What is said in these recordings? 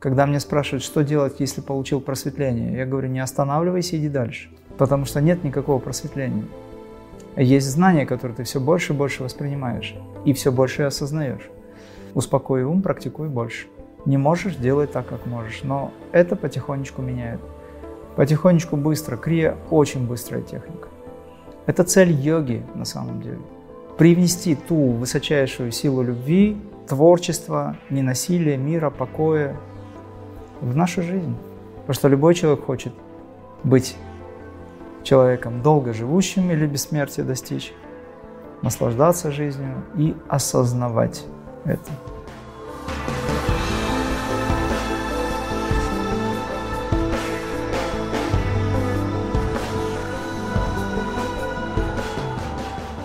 Когда мне спрашивают, что делать, если получил просветление, я говорю, не останавливайся, иди дальше. Потому что нет никакого просветления. Есть знания, которые ты все больше и больше воспринимаешь, и все больше осознаешь. Успокой ум, практикуй больше. Не можешь, делай так, как можешь. Но это потихонечку меняет. Потихонечку быстро. Крия очень быстрая техника. Это цель йоги на самом деле. Привнести ту высочайшую силу любви, творчества, ненасилия, мира, покоя в нашу жизнь. Потому что любой человек хочет быть человеком долго живущим или бессмертия достичь, наслаждаться жизнью и осознавать это.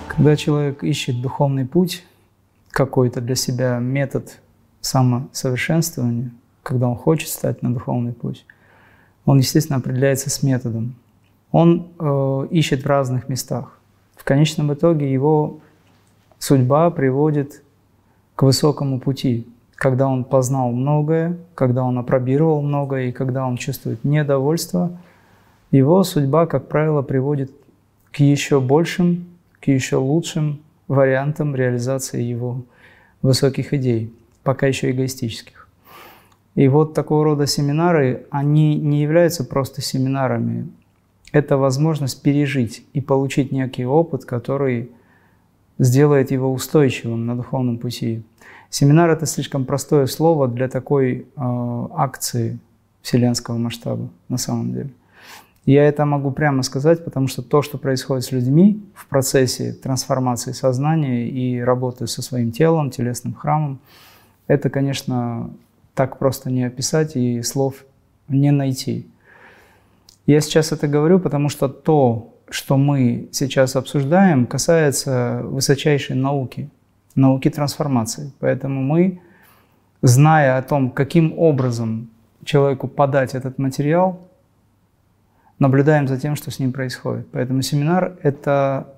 Когда человек ищет духовный путь, какой-то для себя метод самосовершенствования, когда он хочет стать на духовный путь, он, естественно, определяется с методом. Он э, ищет в разных местах. В конечном итоге его судьба приводит к высокому пути, когда он познал многое, когда он опробировал многое, и когда он чувствует недовольство, его судьба, как правило, приводит к еще большим, к еще лучшим вариантам реализации его высоких идей, пока еще эгоистических. И вот такого рода семинары, они не являются просто семинарами. Это возможность пережить и получить некий опыт, который сделает его устойчивым на духовном пути. Семинар – это слишком простое слово для такой э, акции вселенского масштаба на самом деле. Я это могу прямо сказать, потому что то, что происходит с людьми в процессе трансформации сознания и работы со своим телом, телесным храмом, это, конечно, так просто не описать и слов не найти. Я сейчас это говорю, потому что то, что мы сейчас обсуждаем, касается высочайшей науки, науки трансформации. Поэтому мы, зная о том, каким образом человеку подать этот материал, наблюдаем за тем, что с ним происходит. Поэтому семинар – это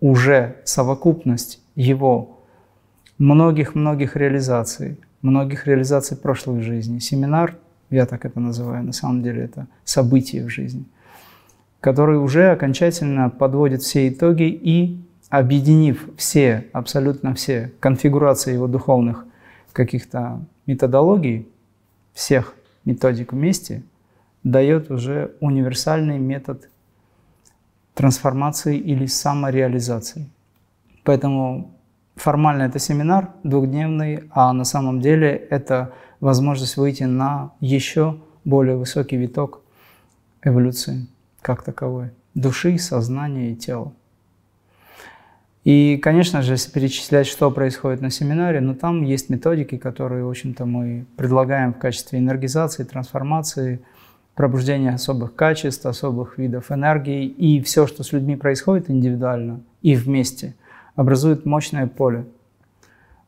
уже совокупность его многих-многих реализаций, многих реализаций прошлых жизней. Семинар, я так это называю, на самом деле это событие в жизни, который уже окончательно подводит все итоги и, объединив все, абсолютно все конфигурации его духовных каких-то методологий, всех методик вместе – дает уже универсальный метод трансформации или самореализации. Поэтому формально это семинар двухдневный, а на самом деле это возможность выйти на еще более высокий виток эволюции как таковой, души, сознания и тела. И, конечно же, если перечислять, что происходит на семинаре, ну там есть методики, которые, в общем-то, мы предлагаем в качестве энергизации, трансформации – пробуждение особых качеств, особых видов энергии, и все, что с людьми происходит индивидуально и вместе, образует мощное поле,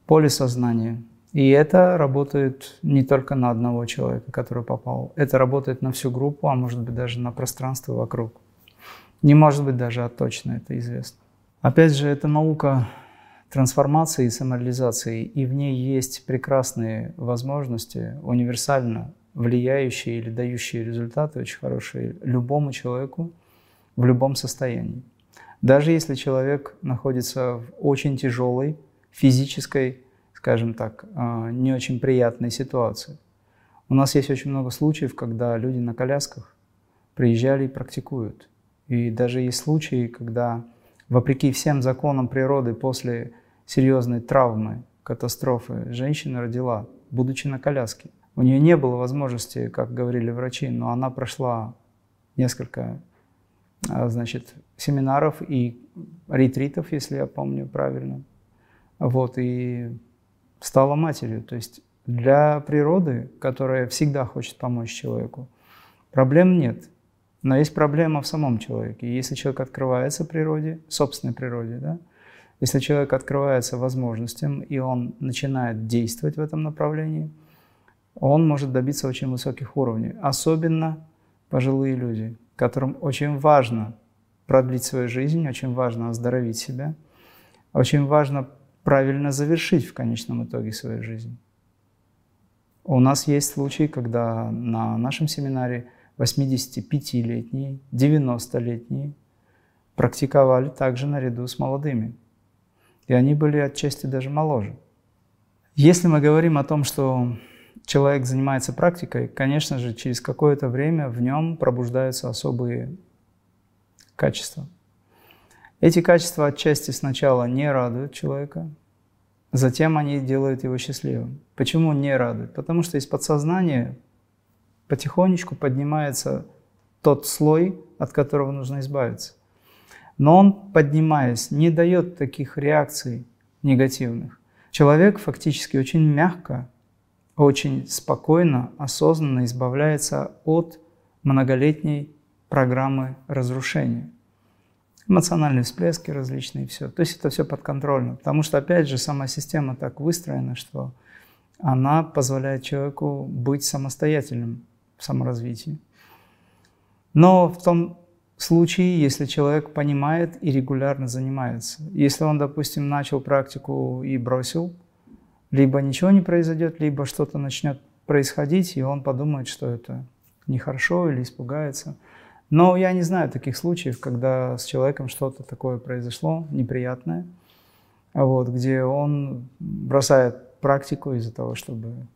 поле сознания. И это работает не только на одного человека, который попал, это работает на всю группу, а может быть даже на пространство вокруг. Не может быть даже а точно, это известно. Опять же, это наука трансформации и самореализации, и в ней есть прекрасные возможности универсально влияющие или дающие результаты очень хорошие любому человеку в любом состоянии. Даже если человек находится в очень тяжелой физической, скажем так, а, не очень приятной ситуации. У нас есть очень много случаев, когда люди на колясках приезжали и практикуют. И даже есть случаи, когда, вопреки всем законам природы, после серьезной травмы, катастрофы, женщина родила, будучи на коляске. У нее не было возможности, как говорили врачи, но она прошла несколько значит, семинаров и ретритов, если я помню правильно. Вот, и стала матерью. То есть для природы, которая всегда хочет помочь человеку, проблем нет. Но есть проблема в самом человеке. Если человек открывается природе, собственной природе, да, если человек открывается возможностям, и он начинает действовать в этом направлении – он может добиться очень высоких уровней. Особенно пожилые люди, которым очень важно продлить свою жизнь, очень важно оздоровить себя, очень важно правильно завершить в конечном итоге свою жизнь. У нас есть случаи, когда на нашем семинаре 85-летние, 90-летние практиковали также наряду с молодыми. И они были отчасти даже моложе. Если мы говорим о том, что человек занимается практикой, конечно же, через какое-то время в нем пробуждаются особые качества. Эти качества отчасти сначала не радуют человека, затем они делают его счастливым. Почему не радуют? Потому что из подсознания потихонечку поднимается тот слой, от которого нужно избавиться. Но он, поднимаясь, не дает таких реакций негативных. Человек фактически очень мягко, очень спокойно, осознанно избавляется от многолетней программы разрушения. Эмоциональные всплески различные, все. То есть это все подконтрольно. Потому что, опять же, сама система так выстроена, что она позволяет человеку быть самостоятельным в саморазвитии. Но в том случае, если человек понимает и регулярно занимается. Если он, допустим, начал практику и бросил, либо ничего не произойдет, либо что-то начнет происходить, и он подумает, что это нехорошо или испугается. Но я не знаю таких случаев, когда с человеком что-то такое произошло, неприятное, вот, где он бросает практику из-за того, чтобы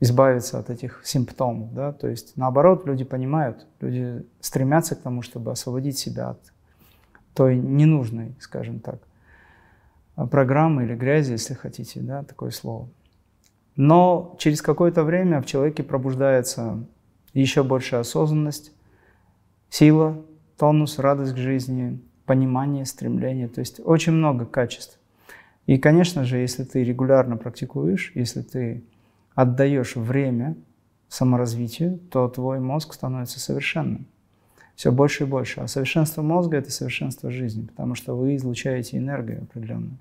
избавиться от этих симптомов. Да? То есть наоборот, люди понимают, люди стремятся к тому, чтобы освободить себя от той ненужной, скажем так, программы или грязи, если хотите, да, такое слово. Но через какое-то время в человеке пробуждается еще большая осознанность, сила, тонус, радость к жизни, понимание, стремление. То есть очень много качеств. И, конечно же, если ты регулярно практикуешь, если ты отдаешь время саморазвитию, то твой мозг становится совершенным. Все больше и больше. А совершенство мозга – это совершенство жизни, потому что вы излучаете энергию определенную.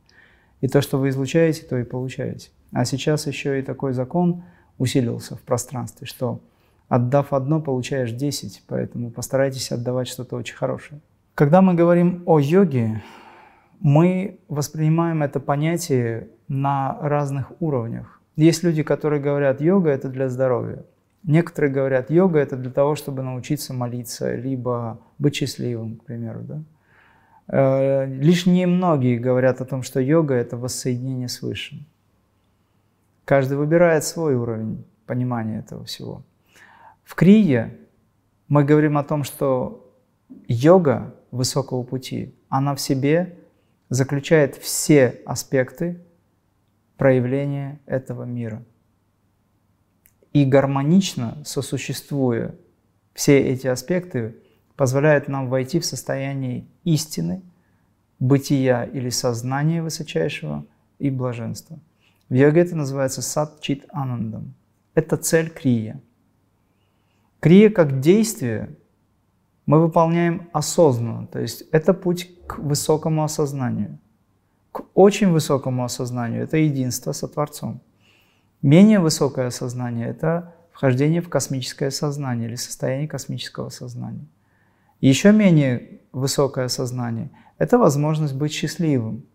И то, что вы излучаете, то и получаете. А сейчас еще и такой закон усилился в пространстве, что отдав одно, получаешь десять, поэтому постарайтесь отдавать что-то очень хорошее. Когда мы говорим о йоге, мы воспринимаем это понятие на разных уровнях. Есть люди, которые говорят, йога – это для здоровья. Некоторые говорят, йога – это для того, чтобы научиться молиться, либо быть счастливым, к примеру. Да? Э, лишь немногие говорят о том, что йога – это воссоединение с Высшим. Каждый выбирает свой уровень понимания этого всего. В Крие мы говорим о том, что йога высокого пути, она в себе заключает все аспекты проявление этого мира. И гармонично сосуществуя все эти аспекты, позволяет нам войти в состояние истины, бытия или сознания высочайшего и блаженства. В йоге это называется сат чит анандам. Это цель крия. Крия как действие мы выполняем осознанно, то есть это путь к высокому осознанию – к очень высокому осознанию – это единство со Творцом. Менее высокое осознание – это вхождение в космическое сознание или состояние космического сознания. Еще менее высокое сознание – это возможность быть счастливым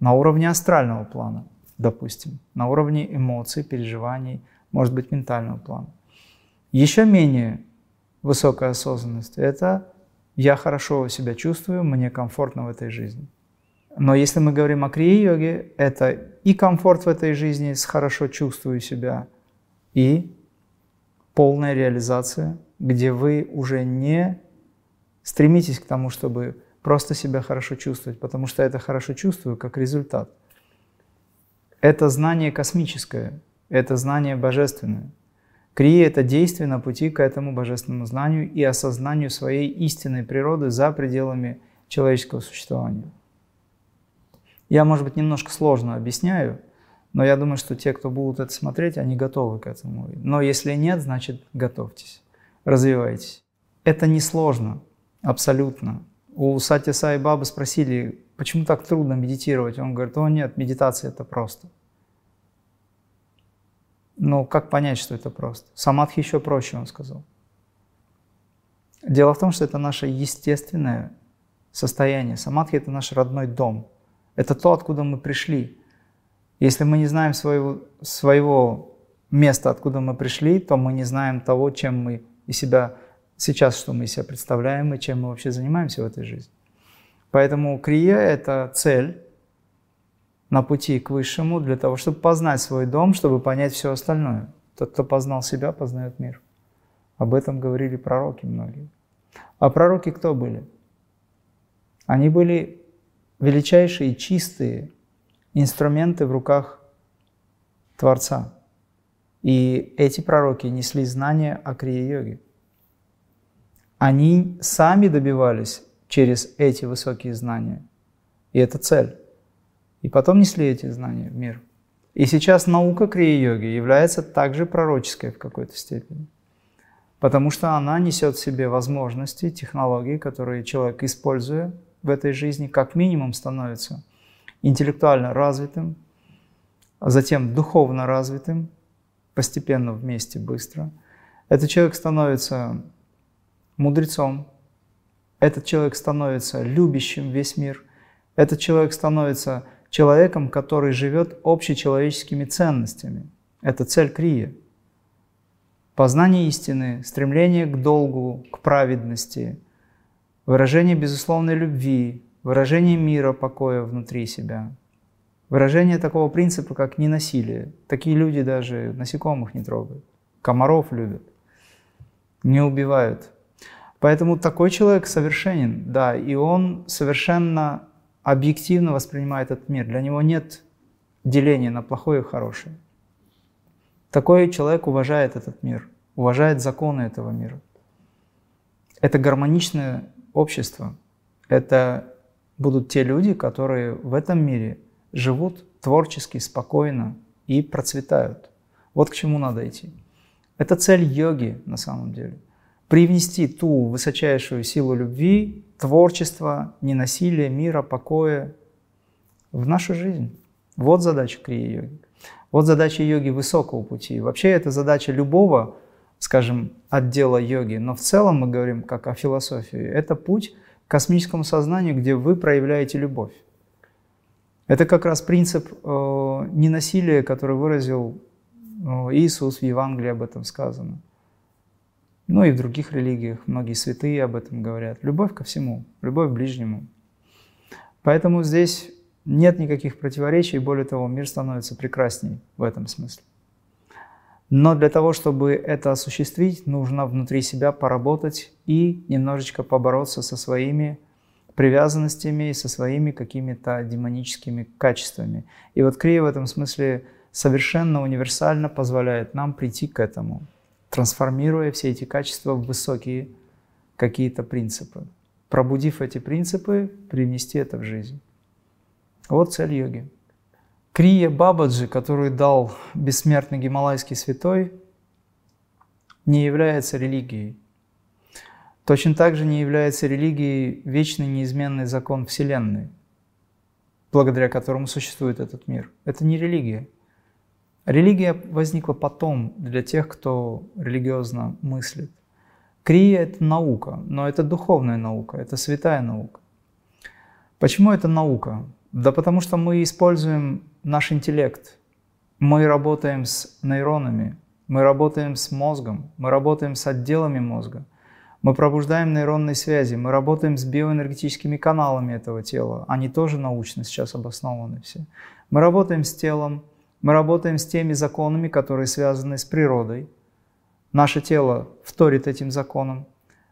на уровне астрального плана, допустим, на уровне эмоций, переживаний, может быть, ментального плана. Еще менее высокая осознанность – это я хорошо себя чувствую, мне комфортно в этой жизни. Но если мы говорим о крия-йоге, это и комфорт в этой жизни, с хорошо чувствую себя, и полная реализация, где вы уже не стремитесь к тому, чтобы просто себя хорошо чувствовать, потому что это хорошо чувствую как результат. Это знание космическое, это знание божественное. Крия – это действие на пути к этому божественному знанию и осознанию своей истинной природы за пределами человеческого существования. Я, может быть, немножко сложно объясняю, но я думаю, что те, кто будут это смотреть, они готовы к этому. Но если нет, значит, готовьтесь, развивайтесь. Это не сложно, абсолютно. У Сати Сай Бабы спросили, почему так трудно медитировать? Он говорит, о нет, медитация это просто. Но как понять, что это просто? Самадхи еще проще, он сказал. Дело в том, что это наше естественное состояние. Самадхи – это наш родной дом – это то, откуда мы пришли. Если мы не знаем своего, своего место, откуда мы пришли, то мы не знаем того, чем мы из себя сейчас, что мы из себя представляем и чем мы вообще занимаемся в этой жизни. Поэтому крия – это цель на пути к высшему для того, чтобы познать свой дом, чтобы понять все остальное. Тот, кто познал себя, познает мир. Об этом говорили пророки многие. А пророки кто были? Они были величайшие чистые инструменты в руках Творца. И эти пророки несли знания о крия-йоге. Они сами добивались через эти высокие знания. И это цель. И потом несли эти знания в мир. И сейчас наука крия-йоги является также пророческой в какой-то степени. Потому что она несет в себе возможности, технологии, которые человек, используя в этой жизни, как минимум становится интеллектуально развитым, а затем духовно развитым, постепенно вместе, быстро. Этот человек становится мудрецом, этот человек становится любящим весь мир, этот человек становится человеком, который живет общечеловеческими ценностями. Это цель Крия. Познание истины, стремление к долгу, к праведности, выражение безусловной любви, выражение мира, покоя внутри себя, выражение такого принципа, как ненасилие. Такие люди даже насекомых не трогают, комаров любят, не убивают. Поэтому такой человек совершенен, да, и он совершенно объективно воспринимает этот мир. Для него нет деления на плохое и хорошее. Такой человек уважает этот мир, уважает законы этого мира. Это гармоничное общество. Это будут те люди, которые в этом мире живут творчески, спокойно и процветают. Вот к чему надо идти. Это цель йоги на самом деле. Привнести ту высочайшую силу любви, творчества, ненасилия, мира, покоя в нашу жизнь. Вот задача крия-йоги. Вот задача йоги высокого пути. Вообще это задача любого, скажем, отдела йоги. Но в целом мы говорим как о философии. Это путь к космическому сознанию, где вы проявляете любовь. Это как раз принцип э, ненасилия, который выразил э, Иисус в Евангелии об этом сказано. Ну и в других религиях многие святые об этом говорят. Любовь ко всему, любовь к ближнему. Поэтому здесь нет никаких противоречий, более того, мир становится прекрасней в этом смысле. Но для того, чтобы это осуществить, нужно внутри себя поработать и немножечко побороться со своими привязанностями и со своими какими-то демоническими качествами. И вот Крия в этом смысле совершенно универсально позволяет нам прийти к этому трансформируя все эти качества в высокие какие-то принципы. Пробудив эти принципы, привнести это в жизнь. Вот цель йоги. Крия Бабаджи, который дал бессмертный гималайский святой, не является религией. Точно так же не является религией вечный неизменный закон Вселенной, благодаря которому существует этот мир. Это не религия. Религия возникла потом для тех, кто религиозно мыслит. Крия – это наука, но это духовная наука, это святая наука. Почему это наука? Да потому что мы используем наш интеллект, мы работаем с нейронами, мы работаем с мозгом, мы работаем с отделами мозга, мы пробуждаем нейронные связи, мы работаем с биоэнергетическими каналами этого тела, они тоже научно сейчас обоснованы все. Мы работаем с телом, мы работаем с теми законами, которые связаны с природой. Наше тело вторит этим законам.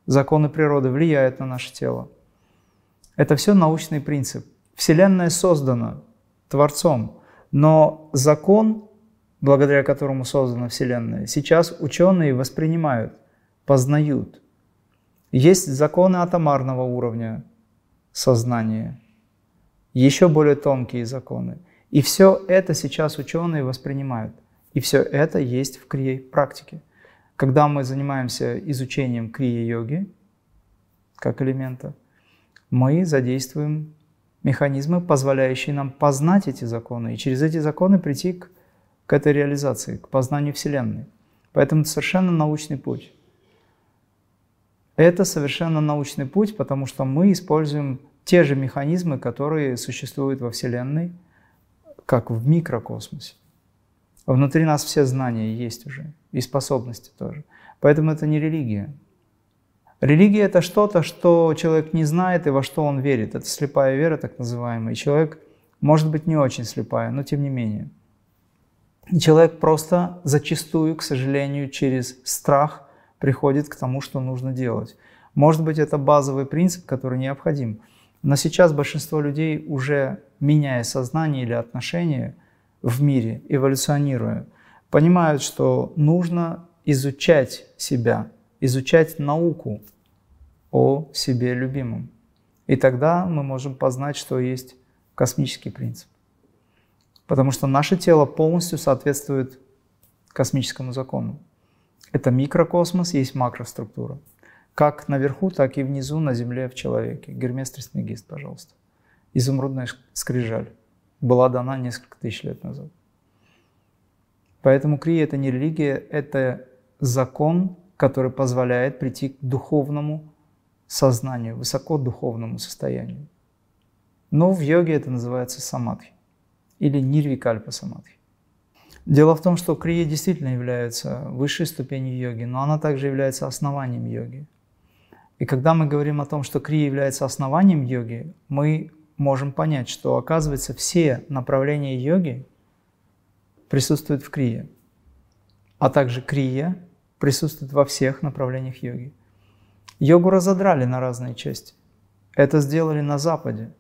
Законы природы влияют на наше тело. Это все научный принцип. Вселенная создана Творцом, но закон, благодаря которому создана Вселенная, сейчас ученые воспринимают, познают. Есть законы атомарного уровня сознания, еще более тонкие законы – и все это сейчас ученые воспринимают. И все это есть в крия-практике. Когда мы занимаемся изучением крия-йоги, как элемента, мы задействуем механизмы, позволяющие нам познать эти законы, и через эти законы прийти к, к этой реализации, к познанию Вселенной. Поэтому это совершенно научный путь. Это совершенно научный путь, потому что мы используем те же механизмы, которые существуют во Вселенной – как в микрокосмосе. Внутри нас все знания есть уже, и способности тоже. Поэтому это не религия. Религия – это что-то, что человек не знает и во что он верит. Это слепая вера, так называемая. И человек может быть не очень слепая, но тем не менее. Человек просто зачастую, к сожалению, через страх приходит к тому, что нужно делать. Может быть, это базовый принцип, который необходим. Но сейчас большинство людей, уже меняя сознание или отношения в мире, эволюционируя, понимают, что нужно изучать себя, изучать науку о себе любимом. И тогда мы можем познать, что есть космический принцип. Потому что наше тело полностью соответствует космическому закону. Это микрокосмос, есть макроструктура. Как наверху, так и внизу на Земле в человеке. Гермес Трисмегист, пожалуйста. Изумрудная скрижаль. Была дана несколько тысяч лет назад. Поэтому крия – это не религия, это закон, который позволяет прийти к духовному сознанию, высокодуховному состоянию. Но в йоге это называется самадхи или нирвикальпа самадхи. Дело в том, что крия действительно является высшей ступенью йоги, но она также является основанием йоги. И когда мы говорим о том, что крия является основанием йоги, мы можем понять, что оказывается все направления йоги присутствуют в крие, а также крия присутствует во всех направлениях йоги. Йогу разодрали на разные части. Это сделали на Западе.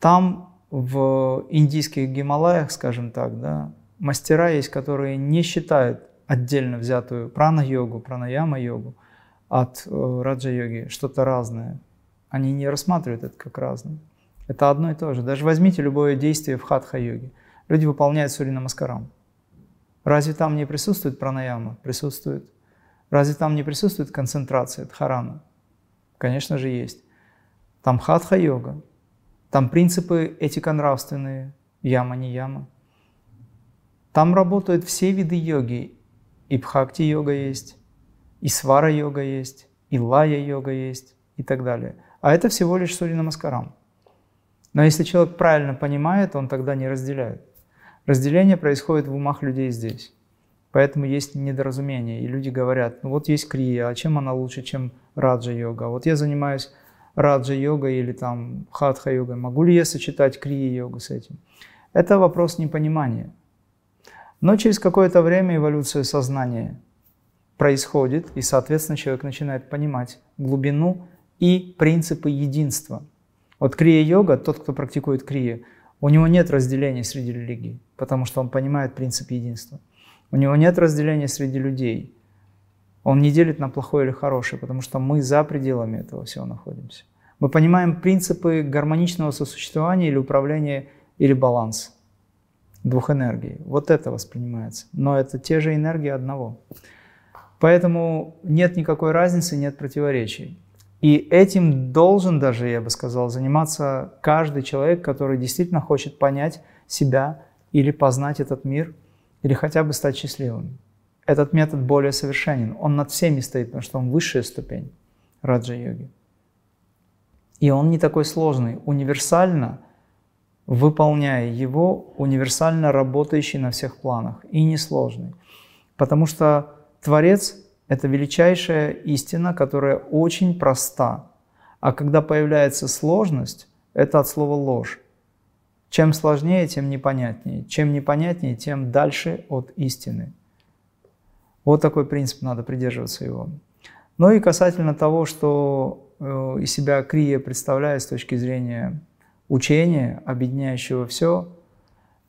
Там, в индийских Гималаях, скажем так, да, мастера есть, которые не считают отдельно взятую прана-йогу, пранаяма-йогу от э, раджа-йоги что-то разное. Они не рассматривают это как разное. Это одно и то же. Даже возьмите любое действие в хатха-йоге. Люди выполняют сури намаскарам. Разве там не присутствует пранаяма? Присутствует. Разве там не присутствует концентрация, дхарана? Конечно же есть. Там хатха-йога, там принципы этико-нравственные, яма не яма. Там работают все виды йоги. И бхакти-йога есть, и свара-йога есть, и лая-йога есть, и так далее. А это всего лишь сури намаскарам. Но если человек правильно понимает, он тогда не разделяет. Разделение происходит в умах людей здесь. Поэтому есть недоразумение. И люди говорят, ну вот есть крия, а чем она лучше, чем раджа-йога? Вот я занимаюсь раджа-йогой или там хатха-йогой. Могу ли я сочетать крия-йогу с этим? Это вопрос непонимания. Но через какое-то время эволюция сознания происходит, и, соответственно, человек начинает понимать глубину и принципы единства. Вот крия-йога, тот, кто практикует крия, у него нет разделения среди религий, потому что он понимает принцип единства. У него нет разделения среди людей. Он не делит на плохое или хорошее, потому что мы за пределами этого всего находимся. Мы понимаем принципы гармоничного сосуществования или управления или баланса двух энергий. Вот это воспринимается. Но это те же энергии одного. Поэтому нет никакой разницы, нет противоречий. И этим должен даже, я бы сказал, заниматься каждый человек, который действительно хочет понять себя или познать этот мир, или хотя бы стать счастливым. Этот метод более совершенен. Он над всеми стоит, потому что он высшая ступень раджа-йоги. И он не такой сложный. Универсально, выполняя его, универсально работающий на всех планах. И несложный. Потому что Творец это величайшая истина, которая очень проста. А когда появляется сложность, это от слова ложь. Чем сложнее, тем непонятнее. Чем непонятнее, тем дальше от истины. Вот такой принцип, надо придерживаться его. Ну и касательно того, что э, из себя крия представляет с точки зрения учения, объединяющего все,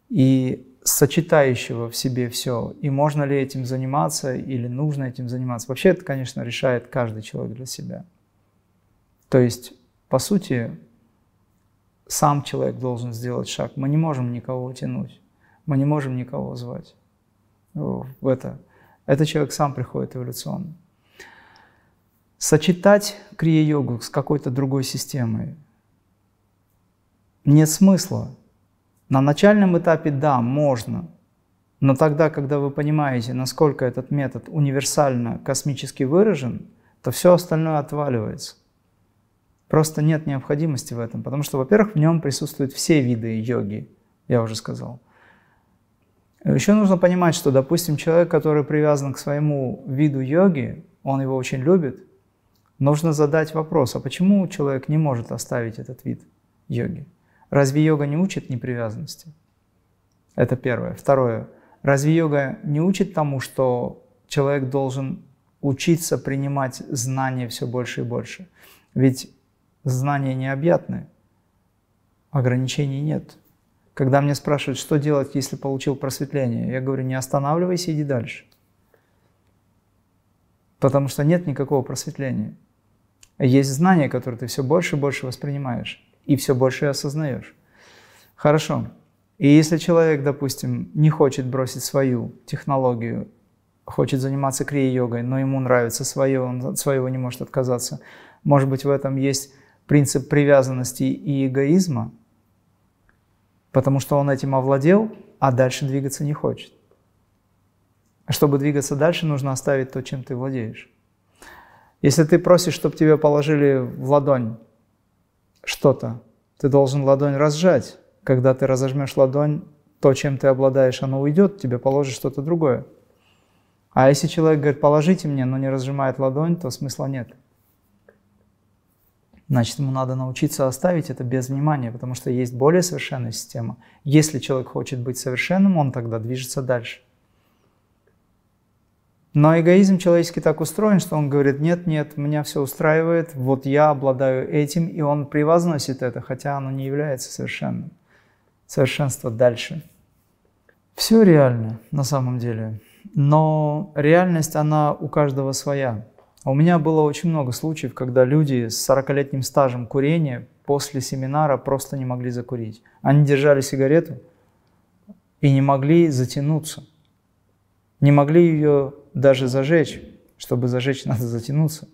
и сочетающего в себе все, и можно ли этим заниматься или нужно этим заниматься. Вообще это, конечно, решает каждый человек для себя. То есть, по сути, сам человек должен сделать шаг. Мы не можем никого утянуть, мы не можем никого звать в это. Этот человек сам приходит эволюционно. Сочетать крия-йогу с какой-то другой системой нет смысла. На начальном этапе да, можно, но тогда, когда вы понимаете, насколько этот метод универсально космически выражен, то все остальное отваливается. Просто нет необходимости в этом, потому что, во-первых, в нем присутствуют все виды йоги, я уже сказал. Еще нужно понимать, что, допустим, человек, который привязан к своему виду йоги, он его очень любит, нужно задать вопрос, а почему человек не может оставить этот вид йоги? Разве йога не учит непривязанности? Это первое. Второе. Разве йога не учит тому, что человек должен учиться принимать знания все больше и больше? Ведь знания необъятны, ограничений нет. Когда мне спрашивают, что делать, если получил просветление, я говорю, не останавливайся, иди дальше. Потому что нет никакого просветления. Есть знания, которые ты все больше и больше воспринимаешь и все больше осознаешь. Хорошо. И если человек, допустим, не хочет бросить свою технологию, хочет заниматься крия-йогой, но ему нравится свое, он от своего не может отказаться, может быть, в этом есть принцип привязанности и эгоизма, потому что он этим овладел, а дальше двигаться не хочет. Чтобы двигаться дальше, нужно оставить то, чем ты владеешь. Если ты просишь, чтобы тебе положили в ладонь что-то, ты должен ладонь разжать. Когда ты разожмешь ладонь, то, чем ты обладаешь, оно уйдет, тебе положит что-то другое. А если человек говорит, положите мне, но не разжимает ладонь, то смысла нет. Значит, ему надо научиться оставить это без внимания, потому что есть более совершенная система. Если человек хочет быть совершенным, он тогда движется дальше. Но эгоизм человеческий так устроен, что он говорит, нет, нет, меня все устраивает, вот я обладаю этим, и он превозносит это, хотя оно не является совершенным. Совершенство дальше. Все реально на самом деле, но реальность, она у каждого своя. У меня было очень много случаев, когда люди с 40-летним стажем курения после семинара просто не могли закурить. Они держали сигарету и не могли затянуться. Не могли ее даже зажечь. Чтобы зажечь, надо затянуться.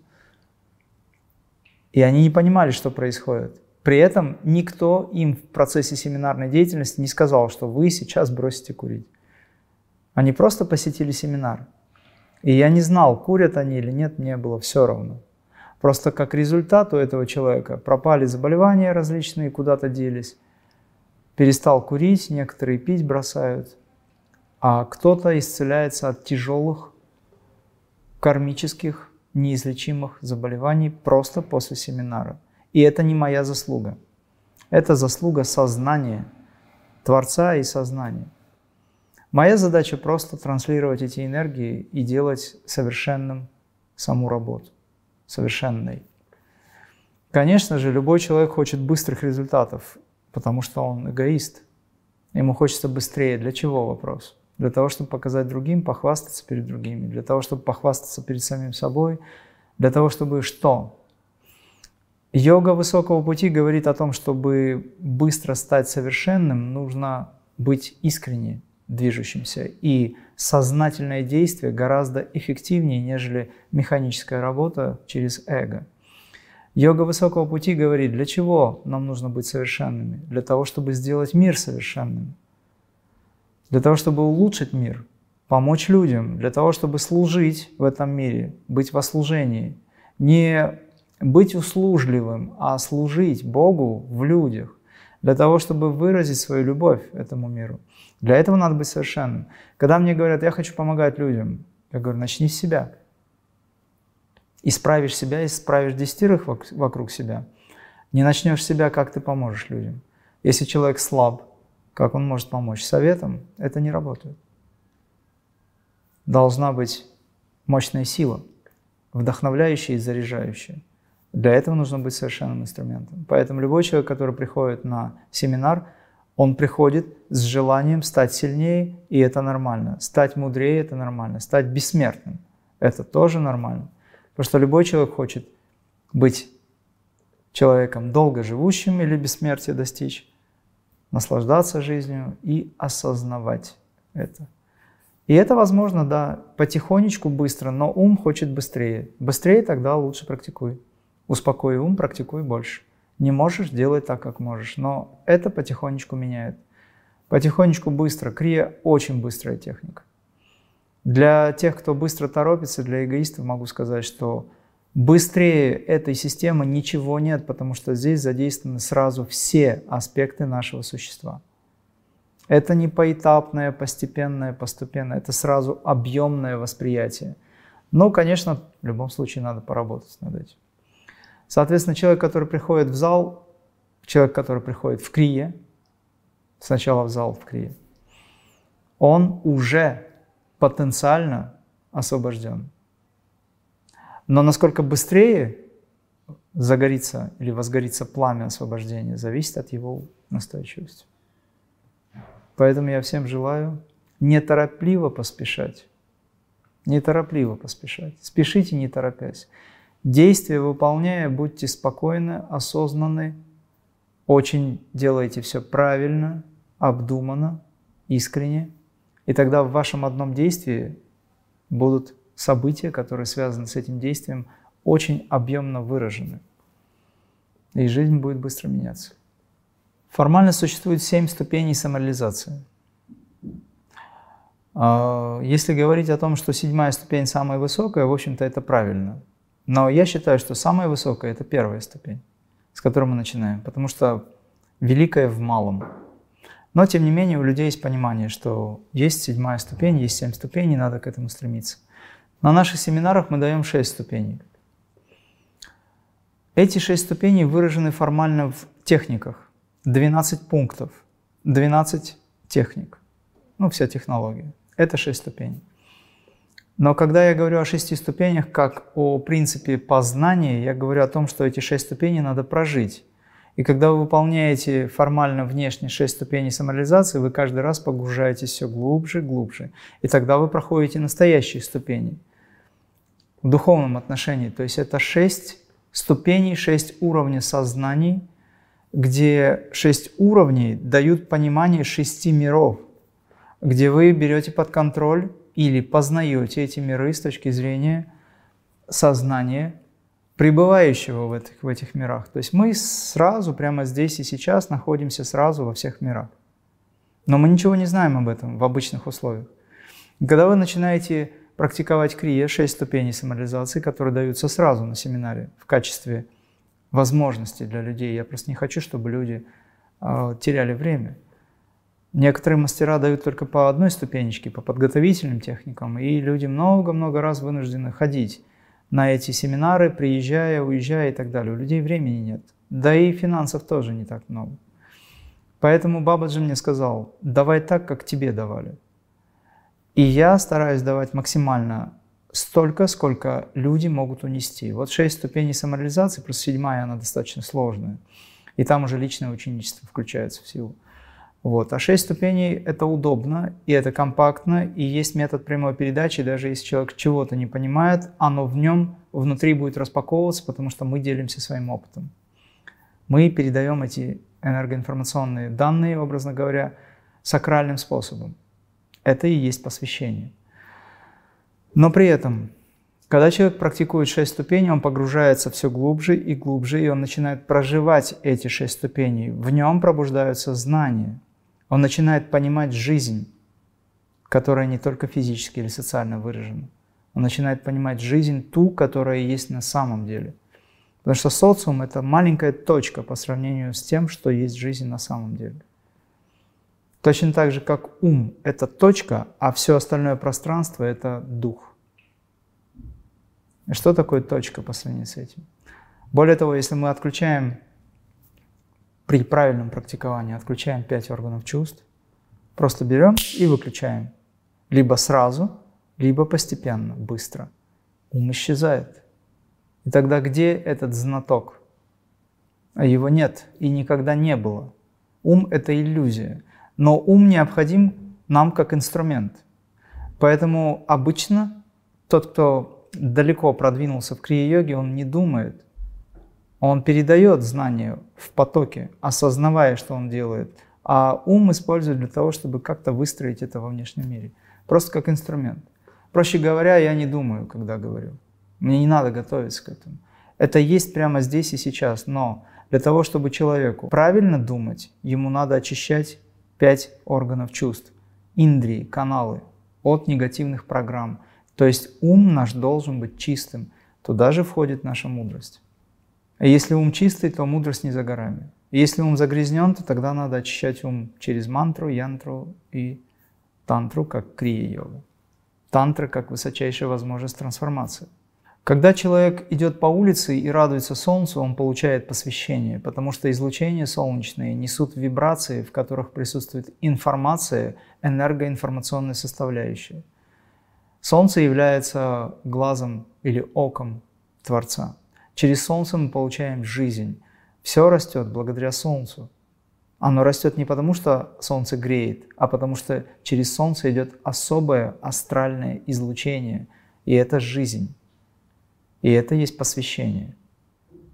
И они не понимали, что происходит. При этом никто им в процессе семинарной деятельности не сказал, что вы сейчас бросите курить. Они просто посетили семинар. И я не знал, курят они или нет, мне было все равно. Просто как результат у этого человека пропали заболевания различные, куда-то делись. Перестал курить, некоторые пить бросают. А кто-то исцеляется от тяжелых кармических, неизлечимых заболеваний просто после семинара. И это не моя заслуга. Это заслуга сознания, Творца и сознания. Моя задача просто транслировать эти энергии и делать совершенным саму работу, совершенной. Конечно же, любой человек хочет быстрых результатов, потому что он эгоист. Ему хочется быстрее. Для чего вопрос? Для того, чтобы показать другим, похвастаться перед другими, для того, чтобы похвастаться перед самим собой, для того, чтобы что? Йога высокого пути говорит о том, чтобы быстро стать совершенным, нужно быть искренне, движущимся. И сознательное действие гораздо эффективнее, нежели механическая работа через эго. Йога высокого пути говорит, для чего нам нужно быть совершенными? Для того, чтобы сделать мир совершенным. Для того, чтобы улучшить мир, помочь людям, для того, чтобы служить в этом мире, быть во служении. Не быть услужливым, а служить Богу в людях, для того, чтобы выразить свою любовь этому миру. Для этого надо быть совершенным. Когда мне говорят, я хочу помогать людям, я говорю, начни с себя. Исправишь себя, исправишь десятерых вокруг себя. Не начнешь себя, как ты поможешь людям. Если человек слаб, как он может помочь? Советом это не работает. Должна быть мощная сила, вдохновляющая и заряжающая. Для этого нужно быть совершенным инструментом. Поэтому любой человек, который приходит на семинар, он приходит с желанием стать сильнее, и это нормально. Стать мудрее – это нормально. Стать бессмертным – это тоже нормально. Потому что любой человек хочет быть человеком долго живущим или бессмертия достичь, наслаждаться жизнью и осознавать это. И это возможно, да, потихонечку, быстро, но ум хочет быстрее. Быстрее тогда лучше практикуй. Успокой ум, практикуй больше. Не можешь, делай так, как можешь. Но это потихонечку меняет. Потихонечку быстро. Крия очень быстрая техника. Для тех, кто быстро торопится, для эгоистов могу сказать, что быстрее этой системы ничего нет, потому что здесь задействованы сразу все аспекты нашего существа. Это не поэтапное, постепенное, постепенное, это сразу объемное восприятие. Но, конечно, в любом случае надо поработать над этим. Соответственно, человек, который приходит в зал, человек, который приходит в крие, сначала в зал в крие, он уже потенциально освобожден. Но насколько быстрее загорится или возгорится пламя освобождения, зависит от его настойчивости. Поэтому я всем желаю неторопливо поспешать. Неторопливо поспешать. Спешите, не торопясь. Действия выполняя, будьте спокойны, осознанны, очень делайте все правильно, обдуманно, искренне. И тогда в вашем одном действии будут события, которые связаны с этим действием, очень объемно выражены. И жизнь будет быстро меняться. Формально существует семь ступеней самореализации. А, если говорить о том, что седьмая ступень самая высокая, в общем-то это правильно. Но я считаю, что самая высокая – это первая ступень, с которой мы начинаем, потому что великое в малом. Но, тем не менее, у людей есть понимание, что есть седьмая ступень, есть семь ступеней, надо к этому стремиться. На наших семинарах мы даем шесть ступеней. Эти шесть ступеней выражены формально в техниках. 12 пунктов, 12 техник, ну, вся технология. Это 6 ступеней. Но когда я говорю о шести ступенях как о принципе познания, я говорю о том, что эти шесть ступеней надо прожить. И когда вы выполняете формально внешне шесть ступеней самореализации, вы каждый раз погружаетесь все глубже и глубже. И тогда вы проходите настоящие ступени в духовном отношении. То есть это шесть ступеней, шесть уровней сознаний – где шесть уровней дают понимание шести миров, где вы берете под контроль или познаете эти миры с точки зрения сознания, пребывающего в этих, в этих мирах. То есть мы сразу, прямо здесь и сейчас находимся сразу во всех мирах. Но мы ничего не знаем об этом в обычных условиях. Когда вы начинаете практиковать крия, шесть ступеней самореализации, которые даются сразу на семинаре в качестве возможности для людей. Я просто не хочу, чтобы люди э, теряли время. Некоторые мастера дают только по одной ступенечке, по подготовительным техникам, и люди много-много раз вынуждены ходить на эти семинары, приезжая, уезжая и так далее. У людей времени нет. Да и финансов тоже не так много. Поэтому Бабаджи мне сказал, давай так, как тебе давали. И я стараюсь давать максимально столько, сколько люди могут унести. Вот шесть ступеней самореализации, плюс седьмая, она достаточно сложная. И там уже личное ученичество включается в силу. Вот. А шесть ступеней – это удобно, и это компактно, и есть метод прямой передачи, даже если человек чего-то не понимает, оно в нем внутри будет распаковываться, потому что мы делимся своим опытом. Мы передаем эти энергоинформационные данные, образно говоря, сакральным способом. Это и есть посвящение. Но при этом, когда человек практикует шесть ступеней, он погружается все глубже и глубже, и он начинает проживать эти шесть ступеней. В нем пробуждаются знания. Он начинает понимать жизнь, которая не только физически или социально выражена. Он начинает понимать жизнь ту, которая есть на самом деле. Потому что социум – это маленькая точка по сравнению с тем, что есть жизнь на самом деле. Точно так же, как ум – это точка, а все остальное пространство – это дух. И что такое точка по сравнению с этим? Более того, если мы отключаем, при правильном практиковании, отключаем пять органов чувств, просто берем и выключаем. Либо сразу, либо постепенно, быстро. Ум исчезает. И тогда где этот знаток? А его нет и никогда не было. Ум – это иллюзия. Но ум необходим нам как инструмент. Поэтому обычно тот, кто далеко продвинулся в крия-йоге, он не думает. Он передает знания в потоке, осознавая, что он делает. А ум использует для того, чтобы как-то выстроить это во внешнем мире. Просто как инструмент. Проще говоря, я не думаю, когда говорю. Мне не надо готовиться к этому. Это есть прямо здесь и сейчас. Но для того, чтобы человеку правильно думать, ему надо очищать пять органов чувств, индрии, каналы от негативных программ. То есть ум наш должен быть чистым. Туда же входит наша мудрость. А если ум чистый, то мудрость не за горами. Если ум загрязнен, то тогда надо очищать ум через мантру, янтру и тантру, как крия-йога. Тантра как высочайшая возможность трансформации. Когда человек идет по улице и радуется солнцу, он получает посвящение, потому что излучения солнечные несут вибрации, в которых присутствует информация, энергоинформационная составляющая. Солнце является глазом или оком Творца. Через солнце мы получаем жизнь. Все растет благодаря солнцу. Оно растет не потому, что солнце греет, а потому что через солнце идет особое астральное излучение, и это жизнь. И это есть посвящение.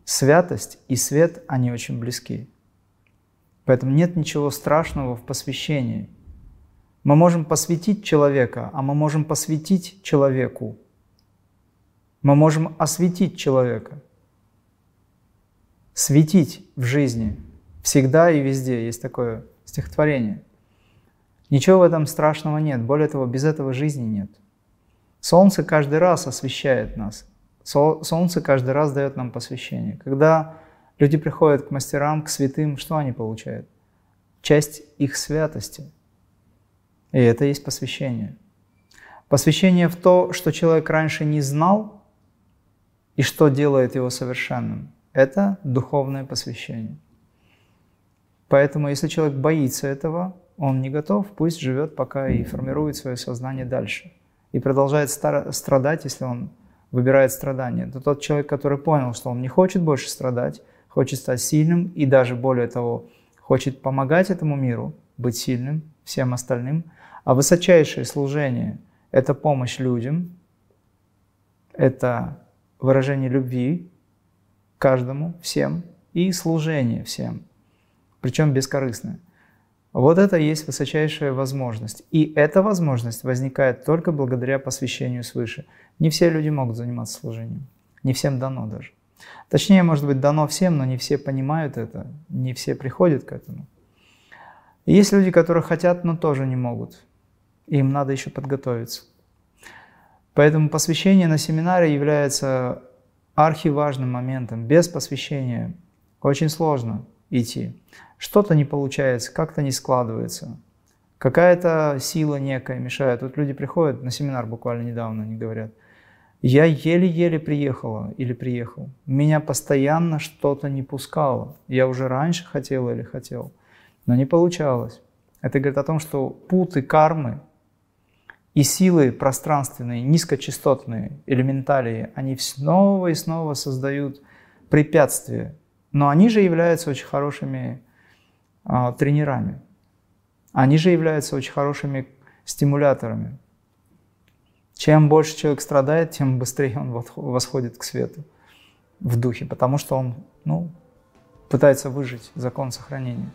Святость и свет, они очень близки. Поэтому нет ничего страшного в посвящении. Мы можем посвятить человека, а мы можем посвятить человеку. Мы можем осветить человека. Светить в жизни. Всегда и везде есть такое стихотворение. Ничего в этом страшного нет. Более того, без этого жизни нет. Солнце каждый раз освещает нас. Солнце каждый раз дает нам посвящение. Когда люди приходят к мастерам, к святым, что они получают? Часть их святости. И это есть посвящение. Посвящение в то, что человек раньше не знал и что делает его совершенным. Это духовное посвящение. Поэтому, если человек боится этого, он не готов, пусть живет пока и формирует свое сознание дальше. И продолжает страдать, если он выбирает страдания. Это тот человек, который понял, что он не хочет больше страдать, хочет стать сильным и даже более того, хочет помогать этому миру, быть сильным, всем остальным. А высочайшее служение – это помощь людям, это выражение любви каждому, всем, и служение всем, причем бескорыстное. Вот это и есть высочайшая возможность. И эта возможность возникает только благодаря посвящению свыше. Не все люди могут заниматься служением. Не всем дано даже. Точнее, может быть, дано всем, но не все понимают это, не все приходят к этому. Есть люди, которые хотят, но тоже не могут. Им надо еще подготовиться. Поэтому посвящение на семинаре является архиважным моментом. Без посвящения очень сложно идти. Что-то не получается, как-то не складывается. Какая-то сила некая мешает. Вот люди приходят на семинар буквально недавно, они говорят, я еле-еле приехала или приехал. Меня постоянно что-то не пускало. Я уже раньше хотел или хотел, но не получалось. Это говорит о том, что путы кармы и силы пространственные, низкочастотные, элементалии, они снова и снова создают препятствия но они же являются очень хорошими а, тренерами. Они же являются очень хорошими стимуляторами. Чем больше человек страдает, тем быстрее он восходит к свету в духе, потому что он ну, пытается выжить закон сохранения.